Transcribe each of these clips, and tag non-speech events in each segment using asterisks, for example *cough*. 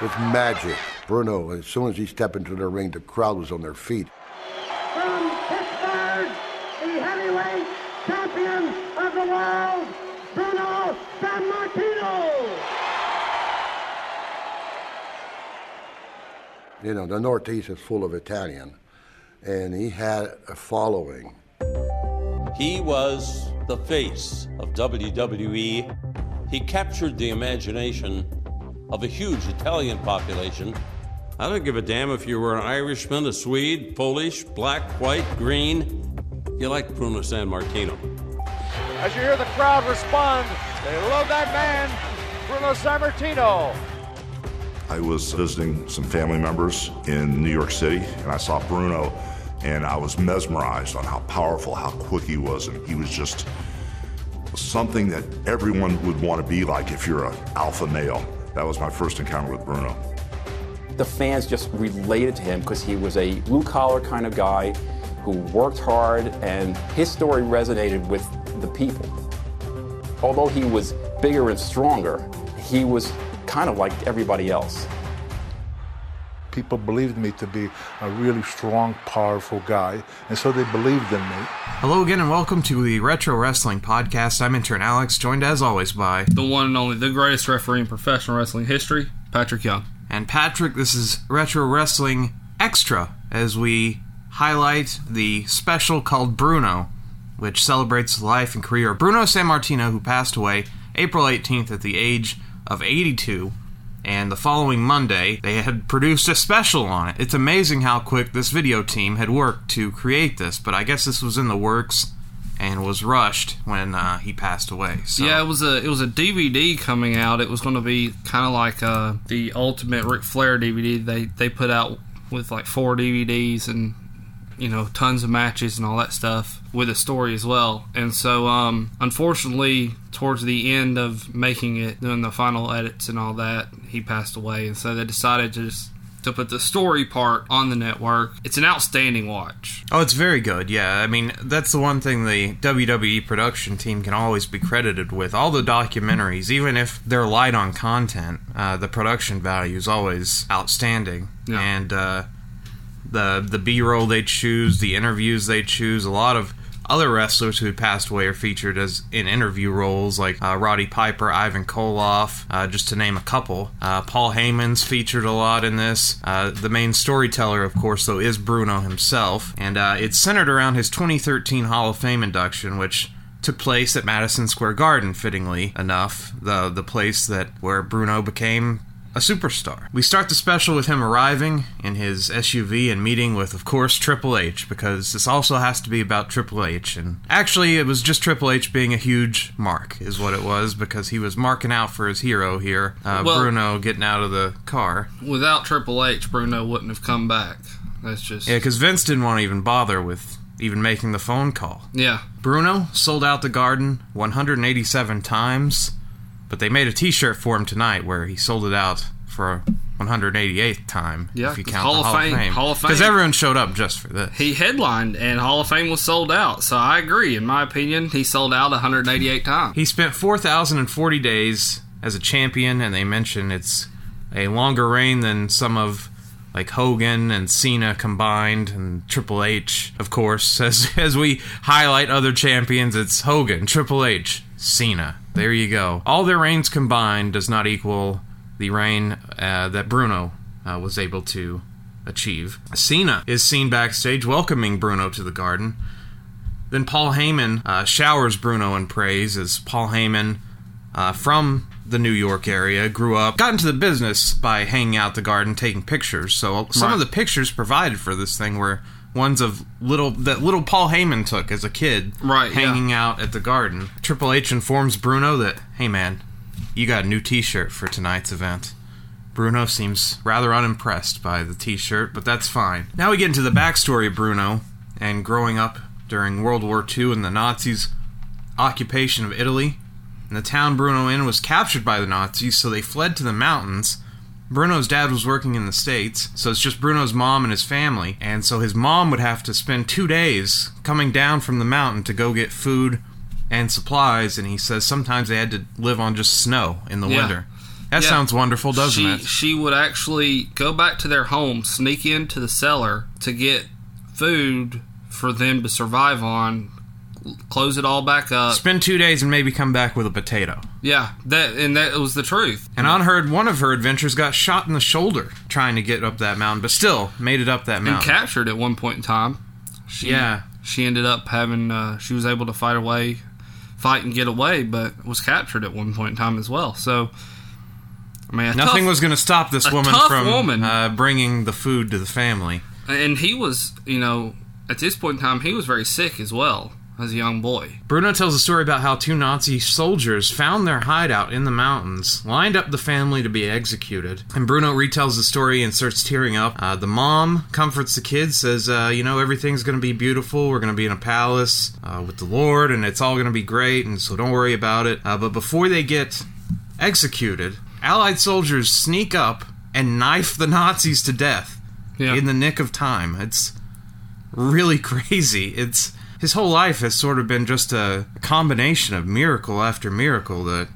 was magic. Bruno, as soon as he stepped into the ring, the crowd was on their feet. From Pittsburgh, the heavyweight champion of the world, Bruno Sammartino. You know, the Northeast is full of Italian, and he had a following. He was the face of WWE. He captured the imagination of a huge Italian population. I don't give a damn if you were an Irishman, a Swede, Polish, black, white, green. You like Bruno Sammartino. As you hear the crowd respond, they love that man, Bruno Sammartino. I was visiting some family members in New York City, and I saw Bruno, and I was mesmerized on how powerful, how quick he was, and he was just something that everyone would want to be like if you're an alpha male. That was my first encounter with Bruno. The fans just related to him because he was a blue collar kind of guy who worked hard, and his story resonated with the people. Although he was bigger and stronger, he was kind of like everybody else. People believed me to be a really strong, powerful guy, and so they believed in me. Hello again, and welcome to the Retro Wrestling Podcast. I'm intern Alex, joined as always by the one and only, the greatest referee in professional wrestling history, Patrick Young. And Patrick, this is Retro Wrestling Extra, as we highlight the special called Bruno, which celebrates the life and career of Bruno Sammartino, who passed away April 18th at the age of 82. And the following Monday, they had produced a special on it. It's amazing how quick this video team had worked to create this, but I guess this was in the works and was rushed when uh, he passed away. So. Yeah, it was a it was a DVD coming out. It was going to be kind of like uh, the Ultimate Ric Flair DVD they they put out with like four DVDs and you know tons of matches and all that stuff with a story as well. And so um, unfortunately towards the end of making it doing the final edits and all that he passed away. And so they decided to just to put the story part on the network. It's an outstanding watch. Oh it's very good. Yeah i mean that's the one thing the wwe production team can always be credited with. All the documentaries even if they're light on content uh, the production value is always outstanding. Yeah. and uh, the the B roll they choose, the interviews they choose. A lot of other wrestlers who passed away are featured as in interview roles, like uh, Roddy Piper, Ivan Koloff, uh, just to name a couple. Uh, Paul Heyman's featured a lot in this. Uh, the main storyteller, of course, though, is Bruno himself, and uh, it's centered around his 2013 Hall of Fame induction, which took place at Madison Square Garden, fittingly enough, the the place that where Bruno became a superstar. We start the special with him arriving in his SUV and meeting with, of course, Triple H, because this also has to be about Triple H. And actually, it was just Triple H being a huge mark, is what it was, because he was marking out for his hero here, uh, Well- Bruno, getting out of the car. without triple h bruno wouldn't have come back that's just Yeah, because Vince didn't want to even bother with even making the phone call. yeah Bruno sold out the garden 187 times, but they made a T-shirt for him tonight where he sold it out for 188th time. Yeah, if you count Hall the of Hall Fame- of Fame. Hall of Because everyone showed up just for this. he headlined and hall of fame was sold out so i agree in my opinion he sold out 188 times He spent 4,040 days as a champion, and they mention it's a longer reign than some of like Hogan and Cena combined, and Triple H, of course. *laughs* As as we highlight other champions, it's Hogan, Triple H, Cena. There you go. All their reigns combined does not equal the reign uh, that Bruno uh, was able to achieve. Cena is seen backstage welcoming Bruno to the Garden. Then Paul Heyman uh, showers Bruno in praise as Paul Heyman, uh, from the New York area, grew up, got into the business by hanging out the garden, taking pictures. So some of the pictures provided for this thing were ones of little that little Paul Heyman took as a kid, Right, yeah. hanging out at the garden. Triple H informs Bruno that, hey man, you got a new T-shirt for tonight's event. Bruno seems rather unimpressed by the t shirt, but that's fine. Now we get into the backstory of Bruno and growing up during World War II and the Nazis' occupation of Italy. And the town Bruno in was captured by the Nazis, so they fled to the mountains. Bruno's dad was working in the States, so it's just Bruno's mom and his family. And so his mom would have to spend two days coming down from the mountain to go get food and supplies. And he says sometimes they had to live on just snow in the Yeah. winter. That Yeah. sounds wonderful, doesn't she, it? She would actually go back to their home, sneak into the cellar to get food for them to survive on, close it all back up. Spend two days and maybe come back with a potato. Yeah, that and that was the truth. And on her one of her adventures got shot in the shoulder trying to get up that mountain, but still made it up that mountain. And captured at one point in time. She, Yeah. she ended up having. Uh, she was able to fight away, fight and get away, but was captured at one point in time as well. So, I mean, Nothing tough- was going to stop this woman from woman. Uh, bringing the food to the family. And he was, you know, at this point in time, he was very sick as well as a young boy. Bruno tells a story about how two Nazi soldiers found their hideout in the mountains, lined up the family to be executed. And Bruno retells the story and starts tearing up. Uh, the mom comforts the kids, says, uh, You know, everything's going to be beautiful. We're going to be in a palace uh, with the Lord, and it's all going to be great, and so don't worry about it. Uh, but before they get executed, Allied soldiers sneak up and knife the Nazis to death Yeah. in the nick of time. It's really *laughs* crazy. It's his whole life has sort of been just a combination of miracle after miracle that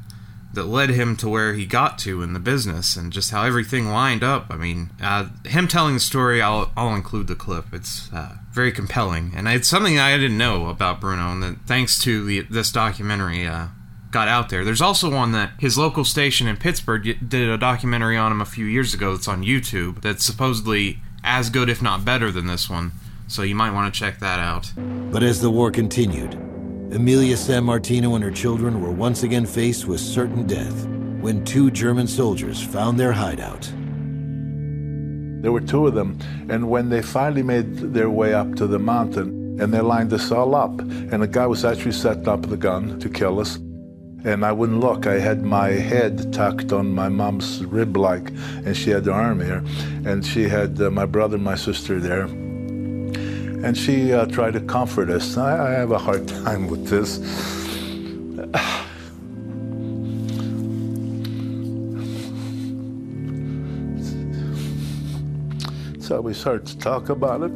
that led him to where he got to in the business and just how everything lined up. I mean, uh, him telling the story, I'll I'll include the clip. It's uh, very compelling, and it's something I didn't know about Bruno, and that thanks to the, this documentary. Uh, got out there. There's also one that his local station in Pittsburgh did a documentary on him a few years ago that's on YouTube that's supposedly as good if not better than this one. So you might want to check that out. But as the war continued, Emilia Sammartino and her children were once again faced with certain death when two German soldiers found their hideout. There were two of them, and when they finally made their way up to the mountain, and they lined us all up, and the guy was actually setting up the gun to kill us, and I wouldn't look. I had my head tucked on my mom's rib like, and she had the arm here, and she had uh, my brother and my sister there. And she uh, tried to comfort us. I, I have a hard *laughs* time with this. *sighs* So we started to talk about it.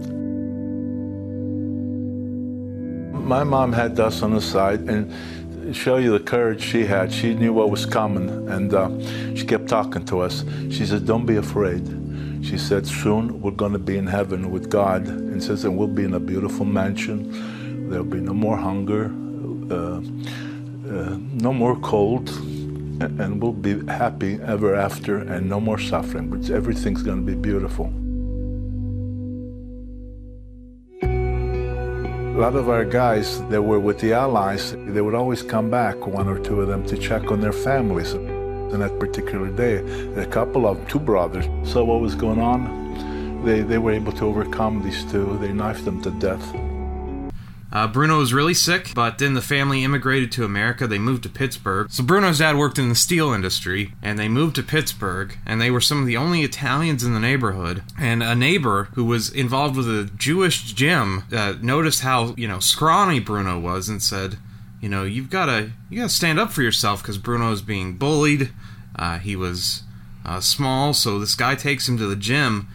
My mom had us on the side and show you the courage she had. She knew what was coming and uh, she kept talking to us. She said, Don't be afraid. She said, Soon we're going to be in heaven with God. And says, And we'll be in a beautiful mansion. There'll be no more hunger, uh, uh, no more cold, and we'll be happy ever after and no more suffering. But everything's going to be beautiful. A lot of our guys that were with the Allies, they would always come back, one or two of them, to check on their families on that particular day. A couple of two brothers saw what was going on. They, they were able to overcome these two. They knifed them to death. Uh, Bruno was really sick, but then the family immigrated to America. They moved to Pittsburgh. So Bruno's dad worked in the steel industry, and they moved to Pittsburgh, and they were some of the only Italians in the neighborhood. And a neighbor who was involved with a Jewish gym uh, noticed how you know scrawny Bruno was, and said, "You know, you've got to you got to stand up for yourself because Bruno is being bullied. Uh, he was uh, small, so this guy takes him to the gym,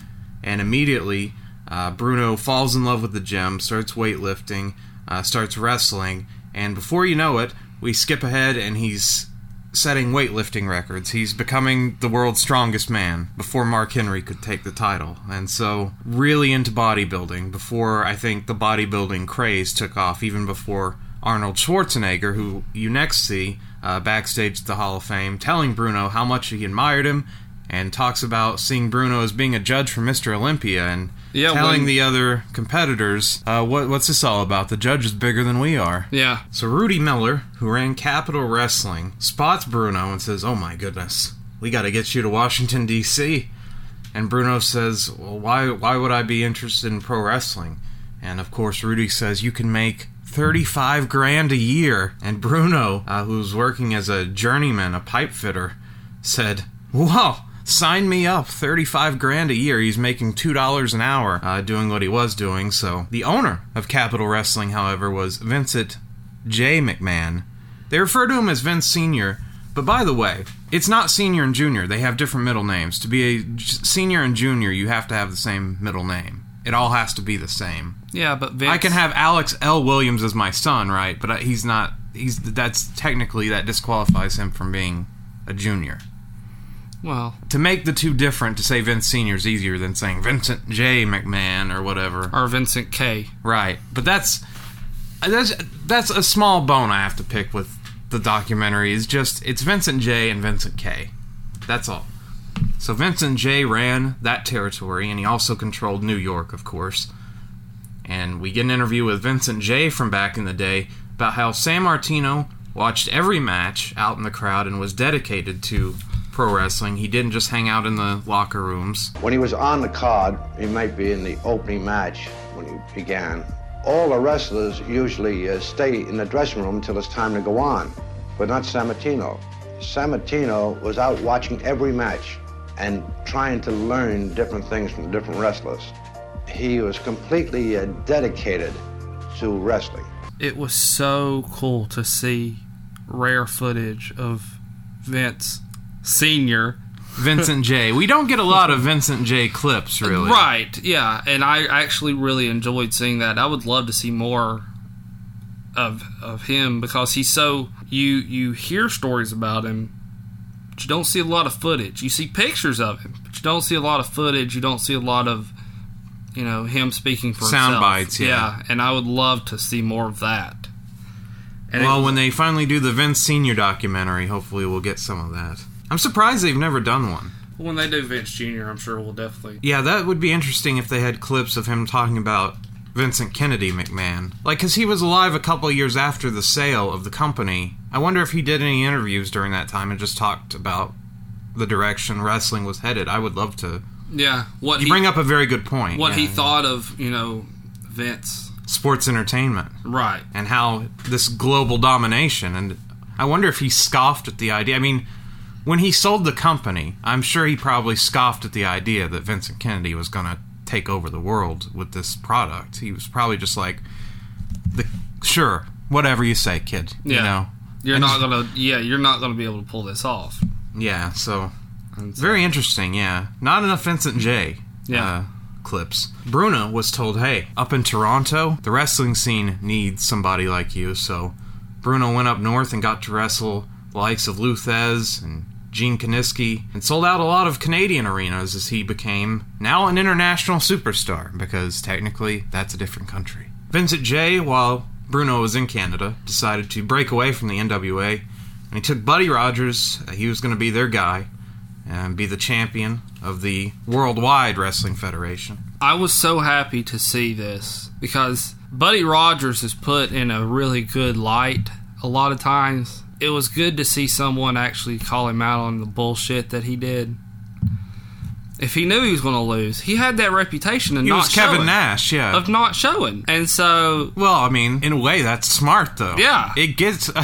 and immediately." Uh, Bruno falls in love with the gym, starts weightlifting, uh, starts wrestling, and before you know it, we skip ahead and he's setting weightlifting records. He's becoming the world's strongest man before Mark Henry could take the title. And so, really into bodybuilding before I think the bodybuilding craze took off, even before Arnold Schwarzenegger, who you next see uh, backstage at the Hall of Fame, telling Bruno how much he admired him and talks about seeing Bruno as being a judge for Mr. Olympia and Yeah, telling when- the other competitors, uh, what, what's this all about? The judge is bigger than we are. Yeah. So Rudy Miller, who ran Capitol Wrestling, spots Bruno and says, "Oh my goodness, we got to get you to Washington D.C." And Bruno says, "Well, why why would I be interested in pro wrestling?" And of course, Rudy says, "You can make 35 grand a year." And Bruno, uh, who's working as a journeyman, a pipe fitter, said, "Wow." Sign me up, 35 grand a year. He's making $2 an hour uh, doing what he was doing. So, the owner of Capitol Wrestling, however, was Vincent J. McMahon. They refer to him as Vince Sr., but by the way, it's not senior and junior. They have different middle names. To be a senior and junior, you have to have the same middle name. It all has to be the same. Yeah, but Vince, I can have Alex L. Williams as my son, right? But uh, he's not. He's that's technically that disqualifies him from being a junior. Well, to make the two different, to say Vince Senior is easier than saying Vincent J. McMahon or whatever. or Vincent K. Right, but that's that's that's a small bone I have to pick with the documentary. Is just it's Vincent J. and Vincent K. That's all. So Vincent J. ran that territory, and he also controlled New York, of course. And we get an interview with Vincent J. from back in the day about how Sammartino watched every match out in the crowd and was dedicated to pro wrestling. He didn't just hang out in the locker rooms. When he was on the card, he might be in the opening match when he began. All the wrestlers usually uh, stay in the dressing room until it's time to go on, but not Sammartino. Sammartino was out watching every match and trying to learn different things from different wrestlers. He was completely uh, dedicated to wrestling. It was so cool to see rare footage of Vince Senior. Vincent J. We don't get a lot of Vincent J. clips, really. Right, yeah, and I actually really enjoyed seeing that. I would love to see more of of him because he's so you you hear stories about him, but you don't see a lot of footage. You see pictures of him, but you don't see a lot of footage. You don't see a lot of you know him speaking for Sound himself. bites, yeah. and I would love to see more of that. And well, was- when they finally do the Vince Senior documentary, hopefully we'll get some of that. I'm surprised they've never done one. when they do Vince Jr., I'm sure we'll definitely. Yeah, that would be interesting if they had clips of him talking about Vincent Kennedy McMahon. Like, because he was alive a couple of years after the sale of the company. I wonder if he did any interviews during that time and just talked about the direction wrestling was headed. I would love to. Yeah, what You he bring up a very good point. what he yeah. thought of you know Vince. Sports entertainment. Right. and how this global domination and I wonder if he scoffed at the idea. I mean, when he sold the company, I'm sure he probably scoffed at the idea that Vincent Kennedy was going to take over the world with this product. He was probably just like the sure, whatever you say, kid. Yeah. You know. You're And not gonna. Yeah, you're not gonna be able to pull this off. Yeah, so very interesting. Yeah, not enough Vincent J. Yeah. Uh, clips. Bruno was told, "Hey, up in Toronto, the wrestling scene needs somebody like you." So Bruno went up north and got to wrestle the likes of Lou Thesz and Gene Kiniski, and sold out a lot of Canadian arenas as he became now an international superstar because technically that's a different country. Vincent J, while Bruno was in Canada, decided to break away from the NWA, and he took Buddy Rogers. uh, He was going to be their guy and be the champion of the Worldwide Wrestling Federation. I was so happy to see this because Buddy Rogers is put in a really good light a lot of times. It was good to see someone actually call him out on the bullshit that he did. If he knew he was going to lose, he had that reputation of He not was Kevin showing, Nash, yeah. of not showing, and so Well, I mean, in a way, that's smart, though. Yeah. It gets. *laughs*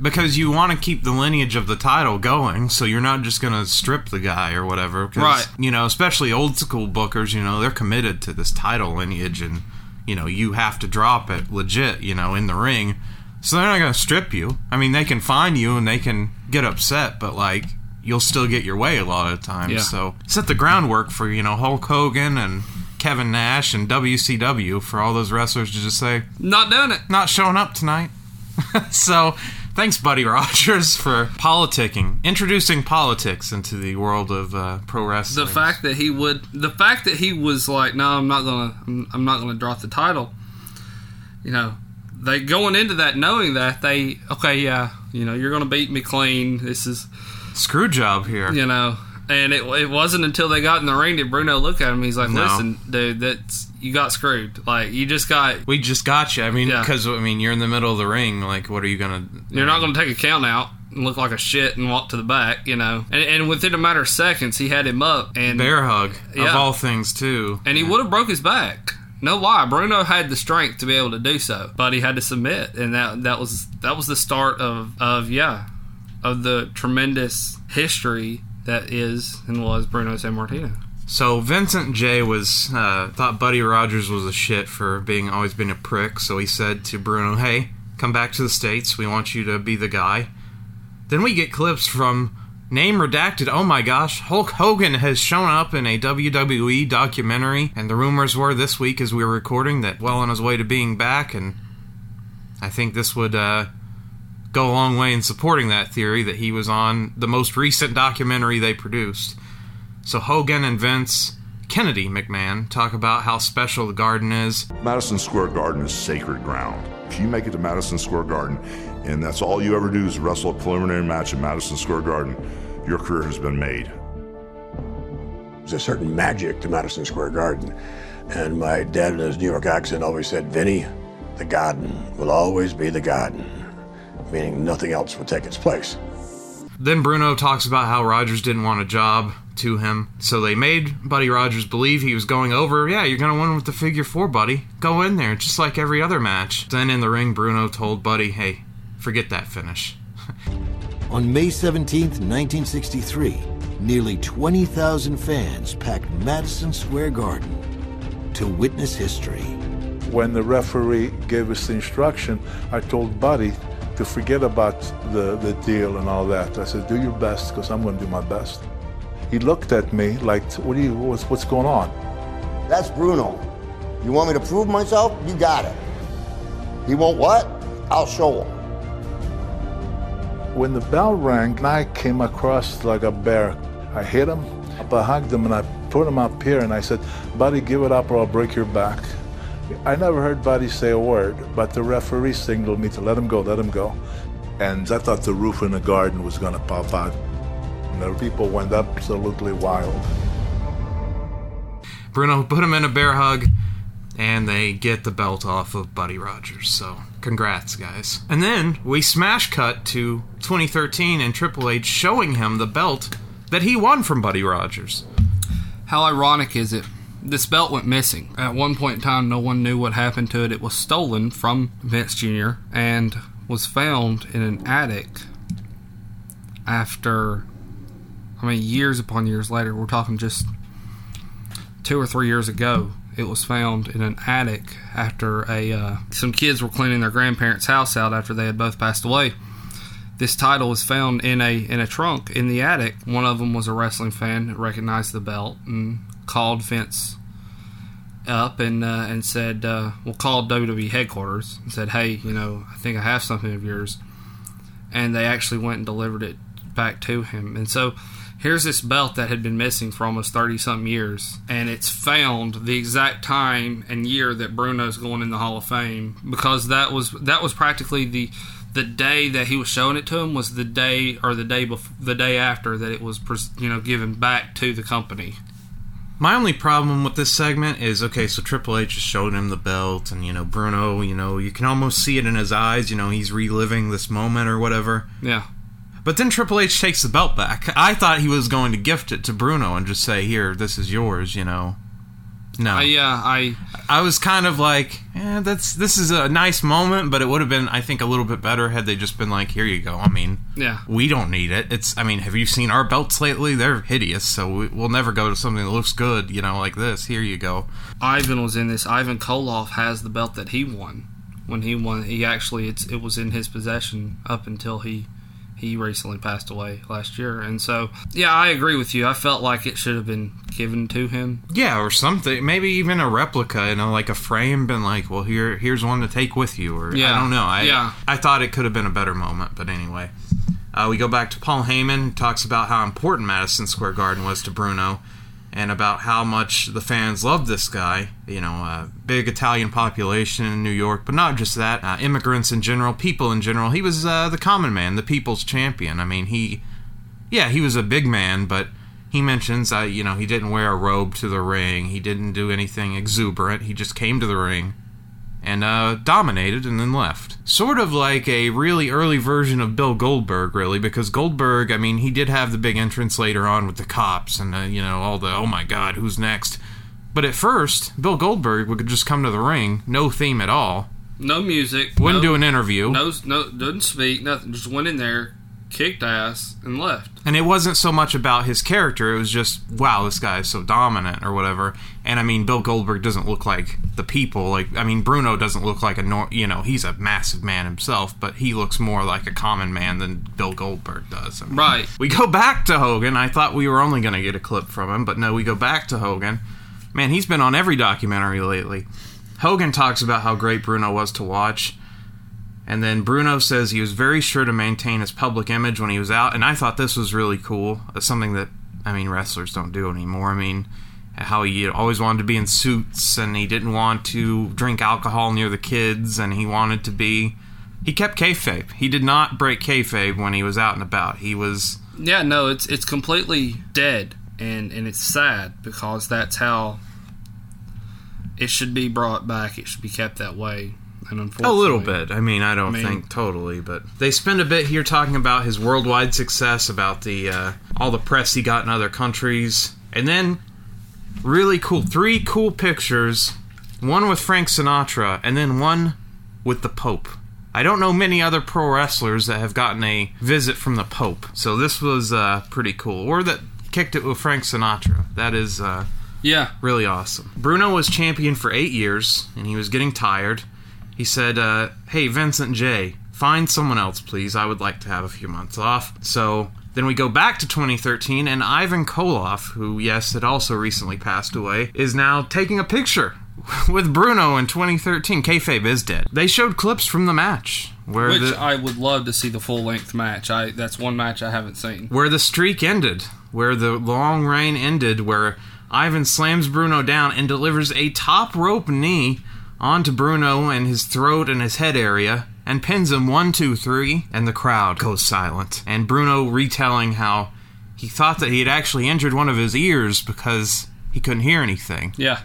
because you want to keep the lineage of the title going, so you're not just going to strip the guy or whatever. Right. You know, especially old school bookers, you know, they're committed to this title lineage, and, you know, you have to drop it legit, you know, in the ring. So they're not going to strip you. I mean, they can find you and they can get upset, but, like, you'll still get your way a lot of times. Yeah. So set the groundwork for, you know, Hulk Hogan and. Kevin Nash and WCW for all those wrestlers to just say, not doing it. not showing up tonight. *laughs* so, thanks, Buddy Rogers, for politicking, introducing politics into the world of uh, pro wrestling. The fact that he would, the fact that he was like, no, I'm not gonna, I'm, I'm not gonna drop the title. You know, they going into that knowing that they, okay, yeah, you know, you're gonna beat me clean. This is, screw job here. you know, and it it wasn't until they got in the ring did Bruno look at him. He's like, No. listen, dude, that's you got screwed. Like you just got, We just got you. I mean, Yeah. because I mean, you're in the middle of the ring. Like, what are you gonna? you're not gonna take a count out. And look like a shit and walk to the back, you know. And, and within a matter of seconds, he had him up and bear hug of all things too. and he would have broke his back. No lie, Bruno had the strength to be able to do so, but he had to submit, and that that was that was the start of of yeah, of the tremendous history that is and was Bruno Sammartino. So Vincent J was uh, thought Buddy Rogers was a shit for being always been a prick. So he said to Bruno, "Hey, come back to the states. We want you to be the guy." Then we get clips from name redacted. Oh my gosh, Hulk Hogan has shown up in a WWE documentary, and the rumors were this week as we were recording that well on his way to being back, and I think this would uh, go a long way in supporting that theory that he was on the most recent documentary they produced. So Hogan and Vince, Kennedy McMahon talk about how special the garden is. Madison Square Garden is sacred ground. If you make it to Madison Square Garden and that's all you ever do is wrestle a preliminary match in Madison Square Garden, your career has been made. There's a certain magic to Madison Square Garden. And my dad in his New York accent always said, Vinny, the garden will always be the garden, meaning nothing else will take its place. Then Bruno talks about how Rogers didn't want a job to him, so they made Buddy Rogers believe he was going over. Yeah, you're gonna win with the figure four, buddy. Go in there, just like every other match. Then in the ring, Bruno told Buddy, "Hey, forget that finish." On May 17, 1963, nearly 20,000 fans packed Madison Square Garden to witness history. When the referee gave us the instruction, I told Buddy to forget about the, the deal and all that. I said, do your best because I'm going to do my best. He looked at me like, what are you, what's, what's going on? That's Bruno. You want me to prove myself? You got it. He won't what? I'll show him. When the bell rang, I came across like a bear. I hit him, I hugged him, and I put him up here, and I said, Buddy, give it up or I'll break your back. I never heard Buddy say a word, but the referee signaled me to let him go, let him go. And I thought the roof in the garden was going to pop out. And the people went absolutely wild. Bruno put him in a bear hug, and they get the belt off of Buddy Rogers. So, congrats, guys. And then we smash cut to 2013 and Triple H showing him the belt that he won from Buddy Rogers. How ironic is it? This belt went missing. At one point in time, no one knew what happened to it. It was stolen from Vince Jr. and was found in an attic after, I mean, years upon years later. We're talking just two or three years ago. It was found in an attic after a uh, some kids were cleaning their grandparents' house out after they had both passed away. This title was found in a in a trunk in the attic. One of them was a wrestling fan recognized the belt and called Vince up and uh, and said, uh, "Well, called WWE headquarters and said, hey, you know, I think I have something of yours." And they actually went and delivered it back to him. And so here's this belt that had been missing for almost 30 something years and it's found the exact time and year that Bruno's going in the Hall of Fame because that was that was practically the the day that he was showing it to him was the day or the day before the day after that it was you know given back to the company my only problem with this segment is okay, so Triple H just showed him the belt, and you know Bruno, you know you can almost see it in his eyes. You know he's reliving this moment or whatever. Yeah. But then Triple H takes the belt back. I thought he was going to gift it to Bruno and just say, "Here, this is yours." You know. No. Uh, yeah, I I was kind of like, eh, that's this is a nice moment, but it would have been, I think, a little bit better had they just been like, here you go. I mean, yeah, we don't need it. It's, I mean, have you seen our belts lately? They're hideous, so we, we'll never go to something that looks good, you know, like this. Here you go. Ivan was in this. Ivan Koloff has the belt that he won when he won. He actually, it's it was in his possession up until he he recently passed away last year. And so, yeah, I agree with you. I felt like it should have been given to him. Yeah, or something. Maybe even a replica, you know, like a frame, been like, well, here, here's one to take with you. Or yeah. I don't know. I, yeah. I thought it could have been a better moment, but anyway. Uh, we go back to Paul Heyman, talks about how important Madison Square Garden was to Bruno and about how much the fans loved this guy. You know, uh, big Italian population in New York, but not just that. Uh, immigrants in general, people in general. He was uh, the common man, the people's champion. I mean, he, yeah, he was a big man, but he mentions, uh, you know, he didn't wear a robe to the ring. He didn't do anything exuberant. He just came to the ring and uh, dominated and then left. Sort of like a really early version of Bill Goldberg, really, because Goldberg, I mean, he did have the big entrance later on with the cops and, uh, you know, all the, oh my god, who's next? But at first, Bill Goldberg would just come to the ring, no theme at all. No music. Wouldn't no, do an interview. No, no, didn't speak, nothing. Just went in there, kicked ass, and left. And it wasn't so much about his character, it was just, wow, this guy is so dominant or whatever. And I mean, Bill Goldberg doesn't look like the people. Like, I mean, Bruno doesn't look like a, nor- you know, he's a massive man himself, but he looks more like a common man than Bill Goldberg does. I mean, right. We go back to Hogan. I thought we were only going to get a clip from him, but no, we go back to Hogan. Man, he's been on every documentary lately. Hogan talks about how great Bruno was to watch And then Bruno says he was very sure to maintain his public image when he was out, and I thought this was really cool. It's something that I mean wrestlers don't do anymore. I mean, how he always wanted to be in suits and he didn't want to drink alcohol near the kids, and he wanted to be. He kept kayfabe. He did not break kayfabe when he was out and about. He was Yeah, no, it's it's completely dead, and and it's sad because that's how it should be brought back. It should be kept that way. And unfortunately, A little bit. I mean, I don't I mean- think totally, but they spend a bit here talking about his worldwide success, about the uh, all the press he got in other countries, and then really cool three cool pictures, one with Frank Sinatra, and then one with the Pope. I don't know many other pro wrestlers that have gotten a visit from the Pope, so this was uh, pretty cool. Or that kicked it with Frank Sinatra. That is uh, Yeah, really awesome. Bruno was champion for eight years, and he was getting tired. He said, uh, "Hey, Vincent J, find someone else, please. I would like to have a few months off." So then we go back to 2013, and Ivan Koloff, who yes had also recently passed away, is now taking a picture *laughs* with Bruno in 2013. Kayfabe is dead. They showed clips from the match where which the I would love to see the full length match. I that's one match I haven't seen. where the streak ended, where the long reign ended, where Ivan slams Bruno down and delivers a top rope knee onto Bruno and his throat and his head area and pins him one, two, three, and the crowd goes silent. And Bruno retelling how he thought that he had actually injured one of his ears because he couldn't hear anything. Yeah,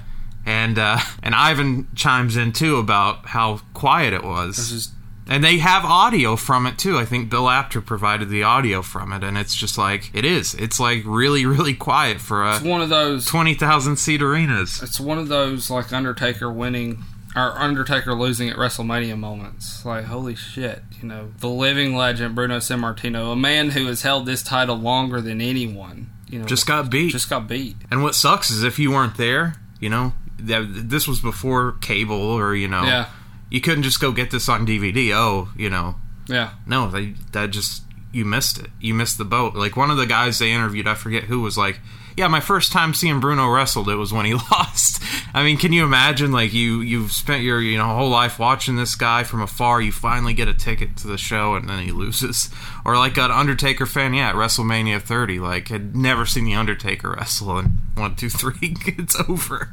And uh, and Ivan chimes in too about how quiet it was. this is And they have audio from it too. I think Bill Apter provided the audio from it, and it's just like it is. It's like really, really quiet for a it's one of those. twenty thousand seat arenas. It's one of those like Undertaker winning or Undertaker losing at WrestleMania moments. Like holy shit, you know, the living legend Bruno Sammartino, a man who has held this title longer than anyone. You know, Just got beat. just got beat. And what sucks is if you weren't there, you know, that this was before cable or you know, Yeah. you couldn't just go get this on DVD. Oh, you know, Yeah, no, they, that just you missed it. You missed the boat. Like one of the guys they interviewed, I forget who was like, "Yeah, my first time seeing Bruno wrestled, it was when he *laughs* lost." I mean, can you imagine? Like you you've spent your you know whole life watching this guy from afar. You finally get a ticket to the show, and then he loses. Or like an Undertaker fan, yeah, at WrestleMania 30, like had never seen the Undertaker wrestle, and one, two, three, *laughs* it's over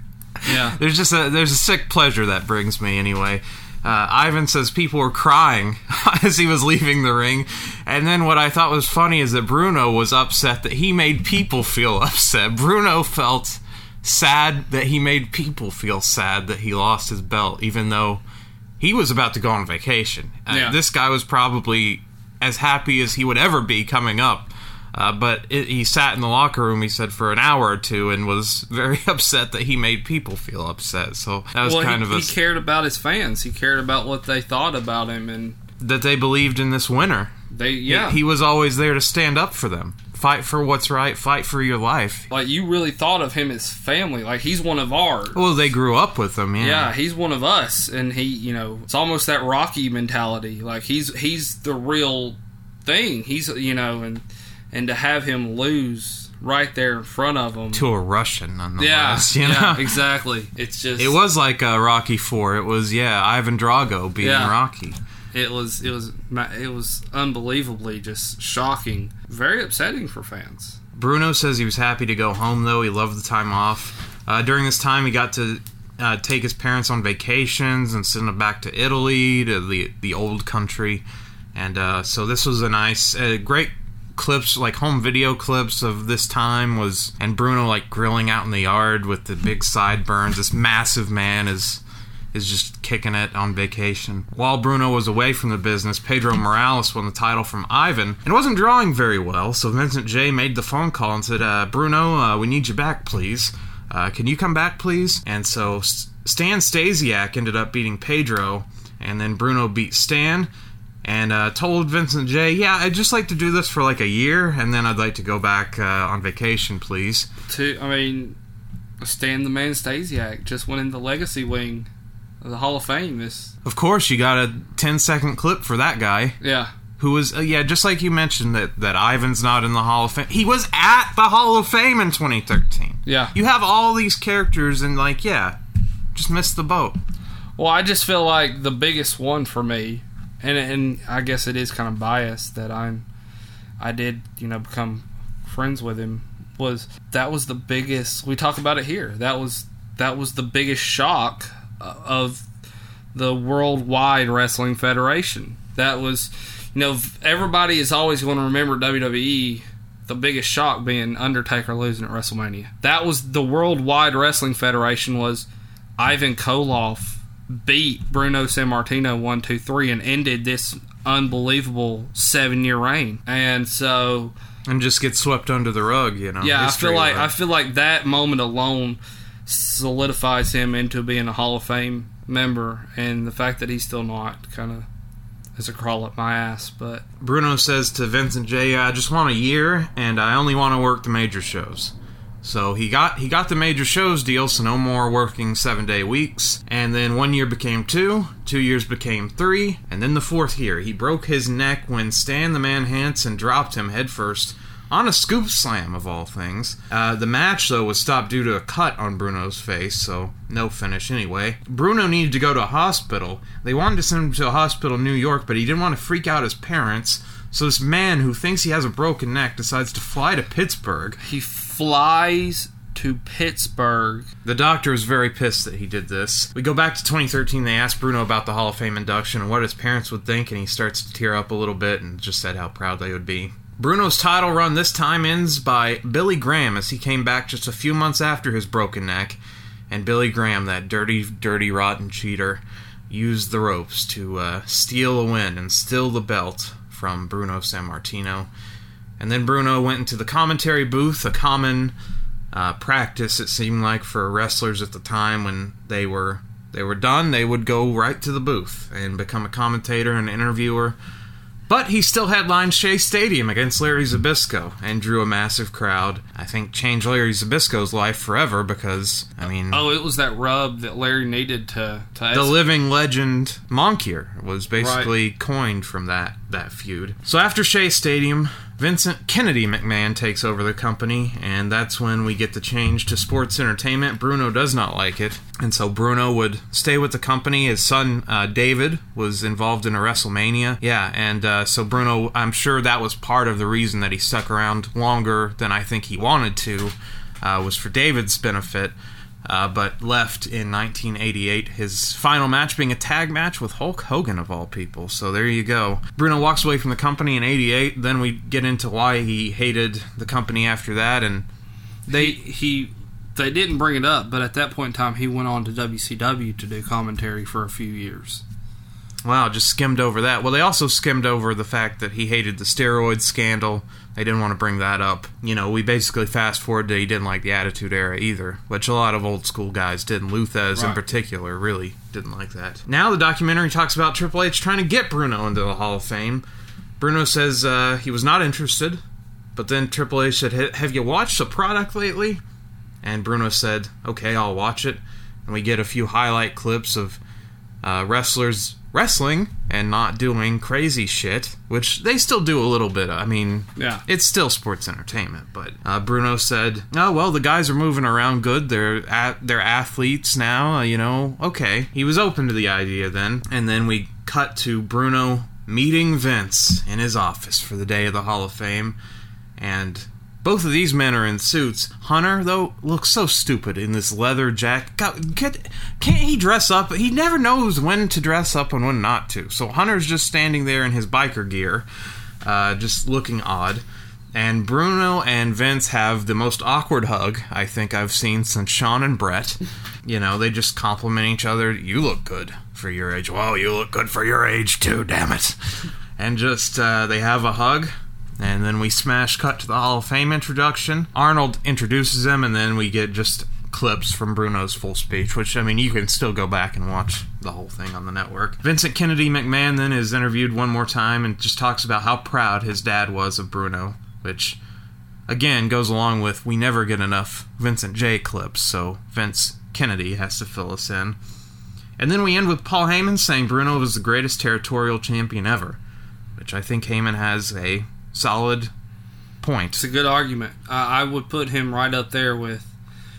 yeah. there's just a there's a sick pleasure that brings me anyway. Uh, Ivan says people were crying *laughs* as he was leaving the ring, and then what I thought was funny is that Bruno was upset that he made people feel *laughs* upset. Bruno felt sad that he made people feel sad that he lost his belt, even though he was about to go on vacation. Uh, this guy was probably as happy as he would ever be coming up. Uh, but it, he sat in the locker room, he said, for an hour or two and was very *laughs* upset that he made people feel upset. So that was well, kind he, of a. he cared about his fans. He cared about what they thought about him, and that they believed in this winner. they yeah. He was always there to stand up for them. Fight for what's right, fight for your life. like you really thought of him as family. Like he's one of ours. Well, they grew up with him, yeah. Yeah, he's one of us, and he, you know, it's almost that Rocky mentality. Like he's he's the real thing. He's you know, and and to have him lose right there in front of him. To a Russian, yeah, nonetheless. *laughs* you know? yeah, exactly. It's just It was like uh, Rocky Four. It was yeah, Ivan Drago being Yeah. Rocky. it was it was it was unbelievably just shocking, very upsetting for fans. Bruno says he was happy to go home though. He loved the time off. Uh, during this time, he got to uh, take his parents on vacations and send them back to Italy, to the the old country, and uh, so this was a nice, uh, great clips like home video clips of this time was and Bruno like grilling out in the yard with the big sideburns. This massive man is is just kicking it on vacation. While Bruno was away from the business, Pedro Morales won the title from Ivan and wasn't drawing very well. So Vincent J made the phone call and said, uh, "Bruno, uh, we need you back, please. Uh, can you come back, please?" And so Stan Stasiak ended up beating Pedro, and then Bruno beat Stan. And uh, told Vincent J, "Yeah, I'd just like to do this for like a year, and then I'd like to go back uh, on vacation, please." To I mean, Stan the Man Stasiak just went in the legacy wing of the Hall of Fame. This Of course, you got a 10 second clip for that guy. yeah. who was uh, yeah, just like you mentioned that that Ivan's not in the Hall of Fame. He was at the Hall of Fame in 2013. Yeah. You have all these characters and like yeah, just missed the boat. Well, I just feel like the biggest one for me and and I guess it is kind of biased that I'm I did you know become friends with him was that was the biggest we talk about it here. That was that was the biggest shock of the worldwide wrestling federation. That was you know everybody is always going to remember WWE the biggest shock being Undertaker losing at WrestleMania. That was the worldwide wrestling federation was Ivan Koloff beat Bruno Sammartino one two three and ended this unbelievable seven year reign and so and just get swept under the rug, you know. yeah, I feel like. I feel like that moment alone solidifies him into being a Hall of Fame member, and the fact that he's still not kind of is a crawl up my ass. But Bruno says to Vincent J, "I just want a year, and I only want to work the major shows." So he got he got the major shows deal, so no more working seven day weeks. And then one year became two, two years became three, and then the fourth year he broke his neck when Stan the Man Hansen dropped him headfirst on a scoop slam of all things. Uh, the match though was stopped due to a cut on Bruno's face, so no finish anyway. Bruno needed to go to a hospital. They wanted to send him to a hospital in New York, but he didn't want to freak out his parents. So this man who thinks he has a broken neck decides to fly to Pittsburgh. he flies to Pittsburgh. The doctor is very pissed that he did this. We go back to 2013. They asked Bruno about the Hall of Fame induction and what his parents would think, and he starts to tear up a little bit and just said how proud they would be. Bruno's title run this time ends by Billy Graham as he came back just a few months after his broken neck. And Billy Graham, that dirty, dirty, rotten cheater, used the ropes to uh, steal a win and steal the belt from Bruno Sammartino. And then Bruno went into the commentary booth, a common uh, practice it seemed like for wrestlers at the time when they were they were done, they would go right to the booth and become a commentator and interviewer. But he still headlined Shea Stadium against Larry Zbyszko and drew a massive crowd. I think changed Larry Zbyszko's life forever because I mean Oh, it was that rub that Larry needed to to the living legend Moncure was basically coined from that that feud. So after Shea Stadium, Vincent Kennedy McMahon takes over the company, and that's when we get the change to sports entertainment. Bruno does not like it, and so Bruno would stay with the company. His son uh, David was involved in a WrestleMania, yeah, and uh, so Bruno, I'm sure that was part of the reason that he stuck around longer than I think he wanted to, uh, was for David's benefit uh, but left in 1988. His final match being a tag match with Hulk Hogan, of all people. So there you go. Bruno walks away from the company in 88. Then we get into why he hated the company after that, and they he they didn't bring it up, but at that point in time, he went on to WCW to do commentary for a few years. Wow, just skimmed over that. Well, they also skimmed over the fact that he hated the steroid scandal. They didn't want to bring that up. You know, we basically fast forward to he didn't like the Attitude Era either, which a lot of old school guys didn't. Lou Thesz in particular really didn't like that. Now the documentary talks about Triple H trying to get Bruno into the Hall of Fame. Bruno says uh, he was not interested, but then Triple H said, "Have you watched the product lately?" And Bruno said, "Okay, I'll watch it." And we get a few highlight clips of uh, wrestlers wrestling and not doing crazy shit, which they still do a little bit. I mean, Yeah. it's still sports entertainment. But uh, Bruno said, "Oh well, the guys are moving around good. They're at, they're athletes now. Uh, you know, okay." He was open to the idea then, and then we cut to Bruno meeting Vince in his office for the day of the Hall of Fame, and both of these men are in suits. Hunter, though, looks so stupid in this leather jacket. Get- can't he dress up? He never knows when to dress up and when not to. So Hunter's just standing there in his biker gear, uh, just looking odd. And Bruno and Vince have the most awkward hug I think I've seen since Shawn and Bret. You know, they just compliment each other. You look good for your age. Well, you look good for your age too, damn it. And just, uh, they have a hug. And then we smash cut to the Hall of Fame introduction. Arnold introduces him, and then we get just clips from Bruno's full speech, which, I mean, you can still go back and watch the whole thing on the network. Vincent Kennedy McMahon then is interviewed one more time and just talks about how proud his dad was of Bruno, which, again, goes along with we never get enough Vincent J clips, so Vince Kennedy has to fill us in. And then we end with Paul Heyman saying Bruno was the greatest territorial champion ever, which I think Heyman has a solid point. It's a good argument. I, I would put him right up there with.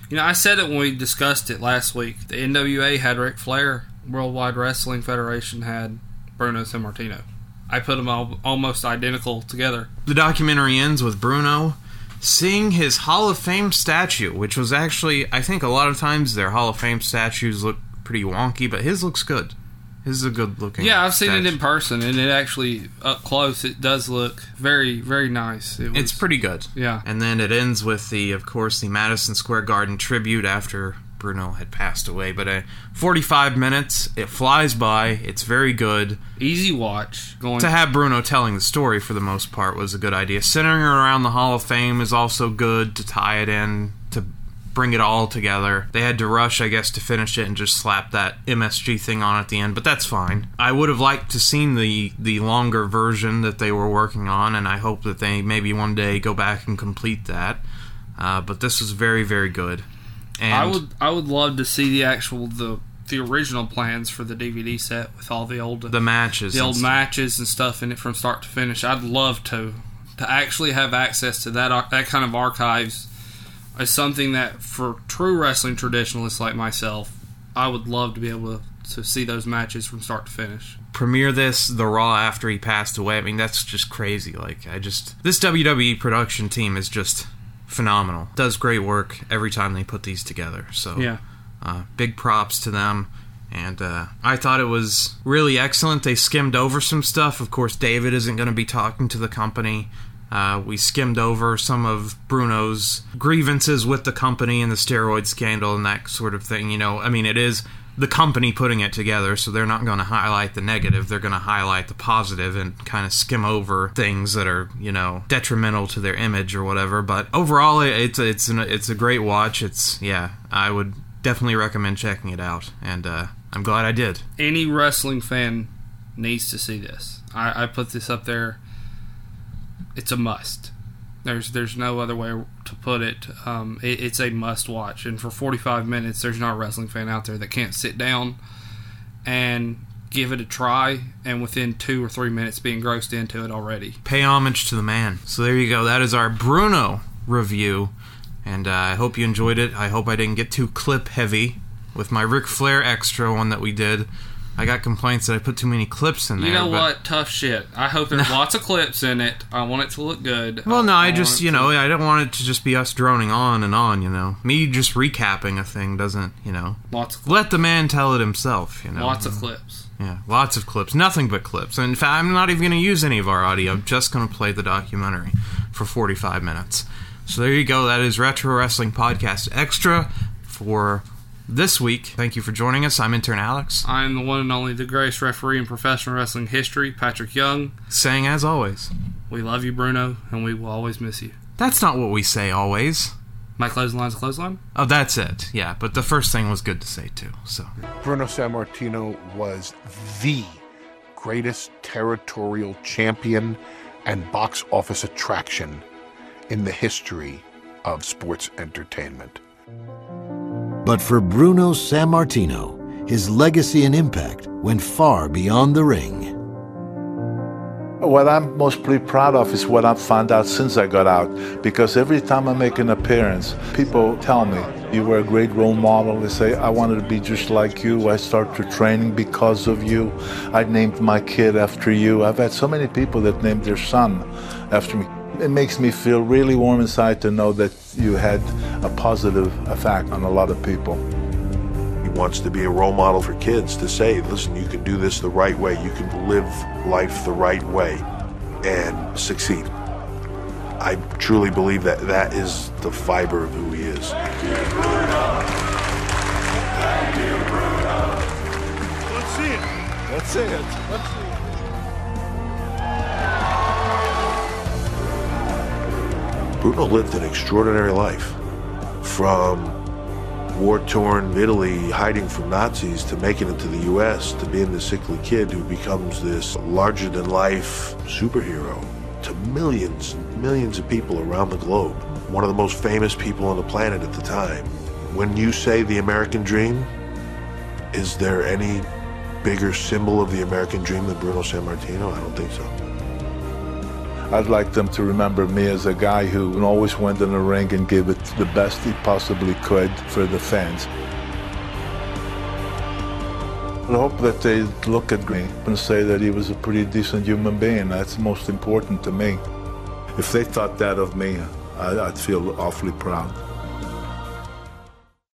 You know, I said it when we discussed it last week. The NWA had Ric Flair. Worldwide Wrestling Federation had Bruno Sammartino. I put them all almost identical together. The documentary ends with Bruno seeing his Hall of Fame statue, which was actually, I think a lot of times their Hall of Fame statues look pretty wonky, but his looks good. His is a good looking. Yeah, I've seen it in person, and it actually up close. It does look very, very nice. It was, It's pretty good. Yeah. And then it ends with the, of course, the Madison Square Garden tribute after Bruno had passed away. But uh, 45 minutes, it flies by. It's very good. easy watch. Going To have Bruno telling the story for the most part was a good idea. Centering around the Hall of Fame is also good to tie it in, bring it all together. They had to rush, I guess, to finish it and just slap that MSG thing on at the end, but that's fine. I would have liked to seen the the longer version that they were working on, and I hope that they maybe one day go back and complete that. Uh, but this was very, very good. And I would, I would love to see the actual the the original plans for the DVD set with all the old the matches, the old matches and stuff in it from start to finish. I'd love to to actually have access to that that kind of archives is something that for true wrestling traditionalists like myself, I would love to be able to, to see those matches from start to finish. premiere this the raw after he passed away i mean that's just crazy like i just this wwe production team is just phenomenal does great work every time they put these together so Yeah. uh, big props to them and uh, I thought it was really excellent. They skimmed over some stuff. Of course, David isn't going to be talking to the company. Uh, we skimmed over some of Bruno's grievances with the company and the steroid scandal and that sort of thing. You know, I mean, it is the company putting it together, so they're not going to highlight the negative. They're going to highlight the positive and kind of skim over things that are, you know, detrimental to their image or whatever. But overall, it's it's an, it's a great watch. It's yeah, I would definitely recommend checking it out, and uh, I'm glad I did. Any wrestling fan needs to see this. I, I put this up there. It's a must. There's there's no other way to put it. Um, it. It's a must watch, and for 45 minutes, there's not a wrestling fan out there that can't sit down and give it a try, and within two or three minutes, be engrossed into it already. pay homage to the man. So there you go. That is our Bruno review, and uh, I hope you enjoyed it. I hope I didn't get too clip heavy with my Ric Flair extra one that we did. I got complaints that I put too many clips in there. You know what? Tough shit. I hope there's *laughs* lots of clips in it. I want it to look good. Well, no, I want just, you to- know, I don't want it to just be us droning on and on, you know. Me just recapping a thing doesn't, you know. Lots of Let the man tell it himself, you know. Lots of mm-hmm. clips. Yeah, lots of clips. Nothing but clips. And in fact, I'm not even going to use any of our audio. I'm just going to play the documentary for 45 minutes. So there you go. That is Retro Wrestling Podcast Extra for this week. Thank you for joining us. I'm intern Alex, I am the one and only the greatest referee in professional wrestling history, Patrick Young. saying as always. We love you, Bruno, and we will always miss you. That's not what we say always. My clothesline's a clothesline? Oh, that's it. Yeah, but the first thing was good to say too. So Bruno Sammartino was the greatest territorial champion and box office attraction in the history of sports entertainment. But for Bruno Sammartino, his legacy and impact went far beyond the ring. What I'm mostly proud of is what I've found out since I got out. Because every time I make an appearance, people tell me, you were a great role model. They say, I wanted to be just like you. I started training because of you. I named my kid after you. I've had so many people that named their son after me. It makes me feel really warm inside to know that you had a positive effect on a lot of people. He wants to be a role model for kids to say, listen, you can do this the right way. You can live life the right way and succeed. I truly believe that that is the fiber of who he is. Let's see it. Let's see it. Bruno lived an extraordinary life. From war torn Italy, hiding from Nazis, to making it to the U.S., to being the sickly kid who becomes this larger than life superhero, to millions, and millions of people around the globe. One of the most famous people on the planet at the time. When you say the American dream, is there any bigger symbol of the American dream than Bruno Sammartino? I don't think so. I'd like them to remember me as a guy who always went in the ring and gave it the best he possibly could for the fans. I hope that they look at me and say that he was a pretty decent human being. That's most important to me. If they thought that of me, I'd feel awfully proud.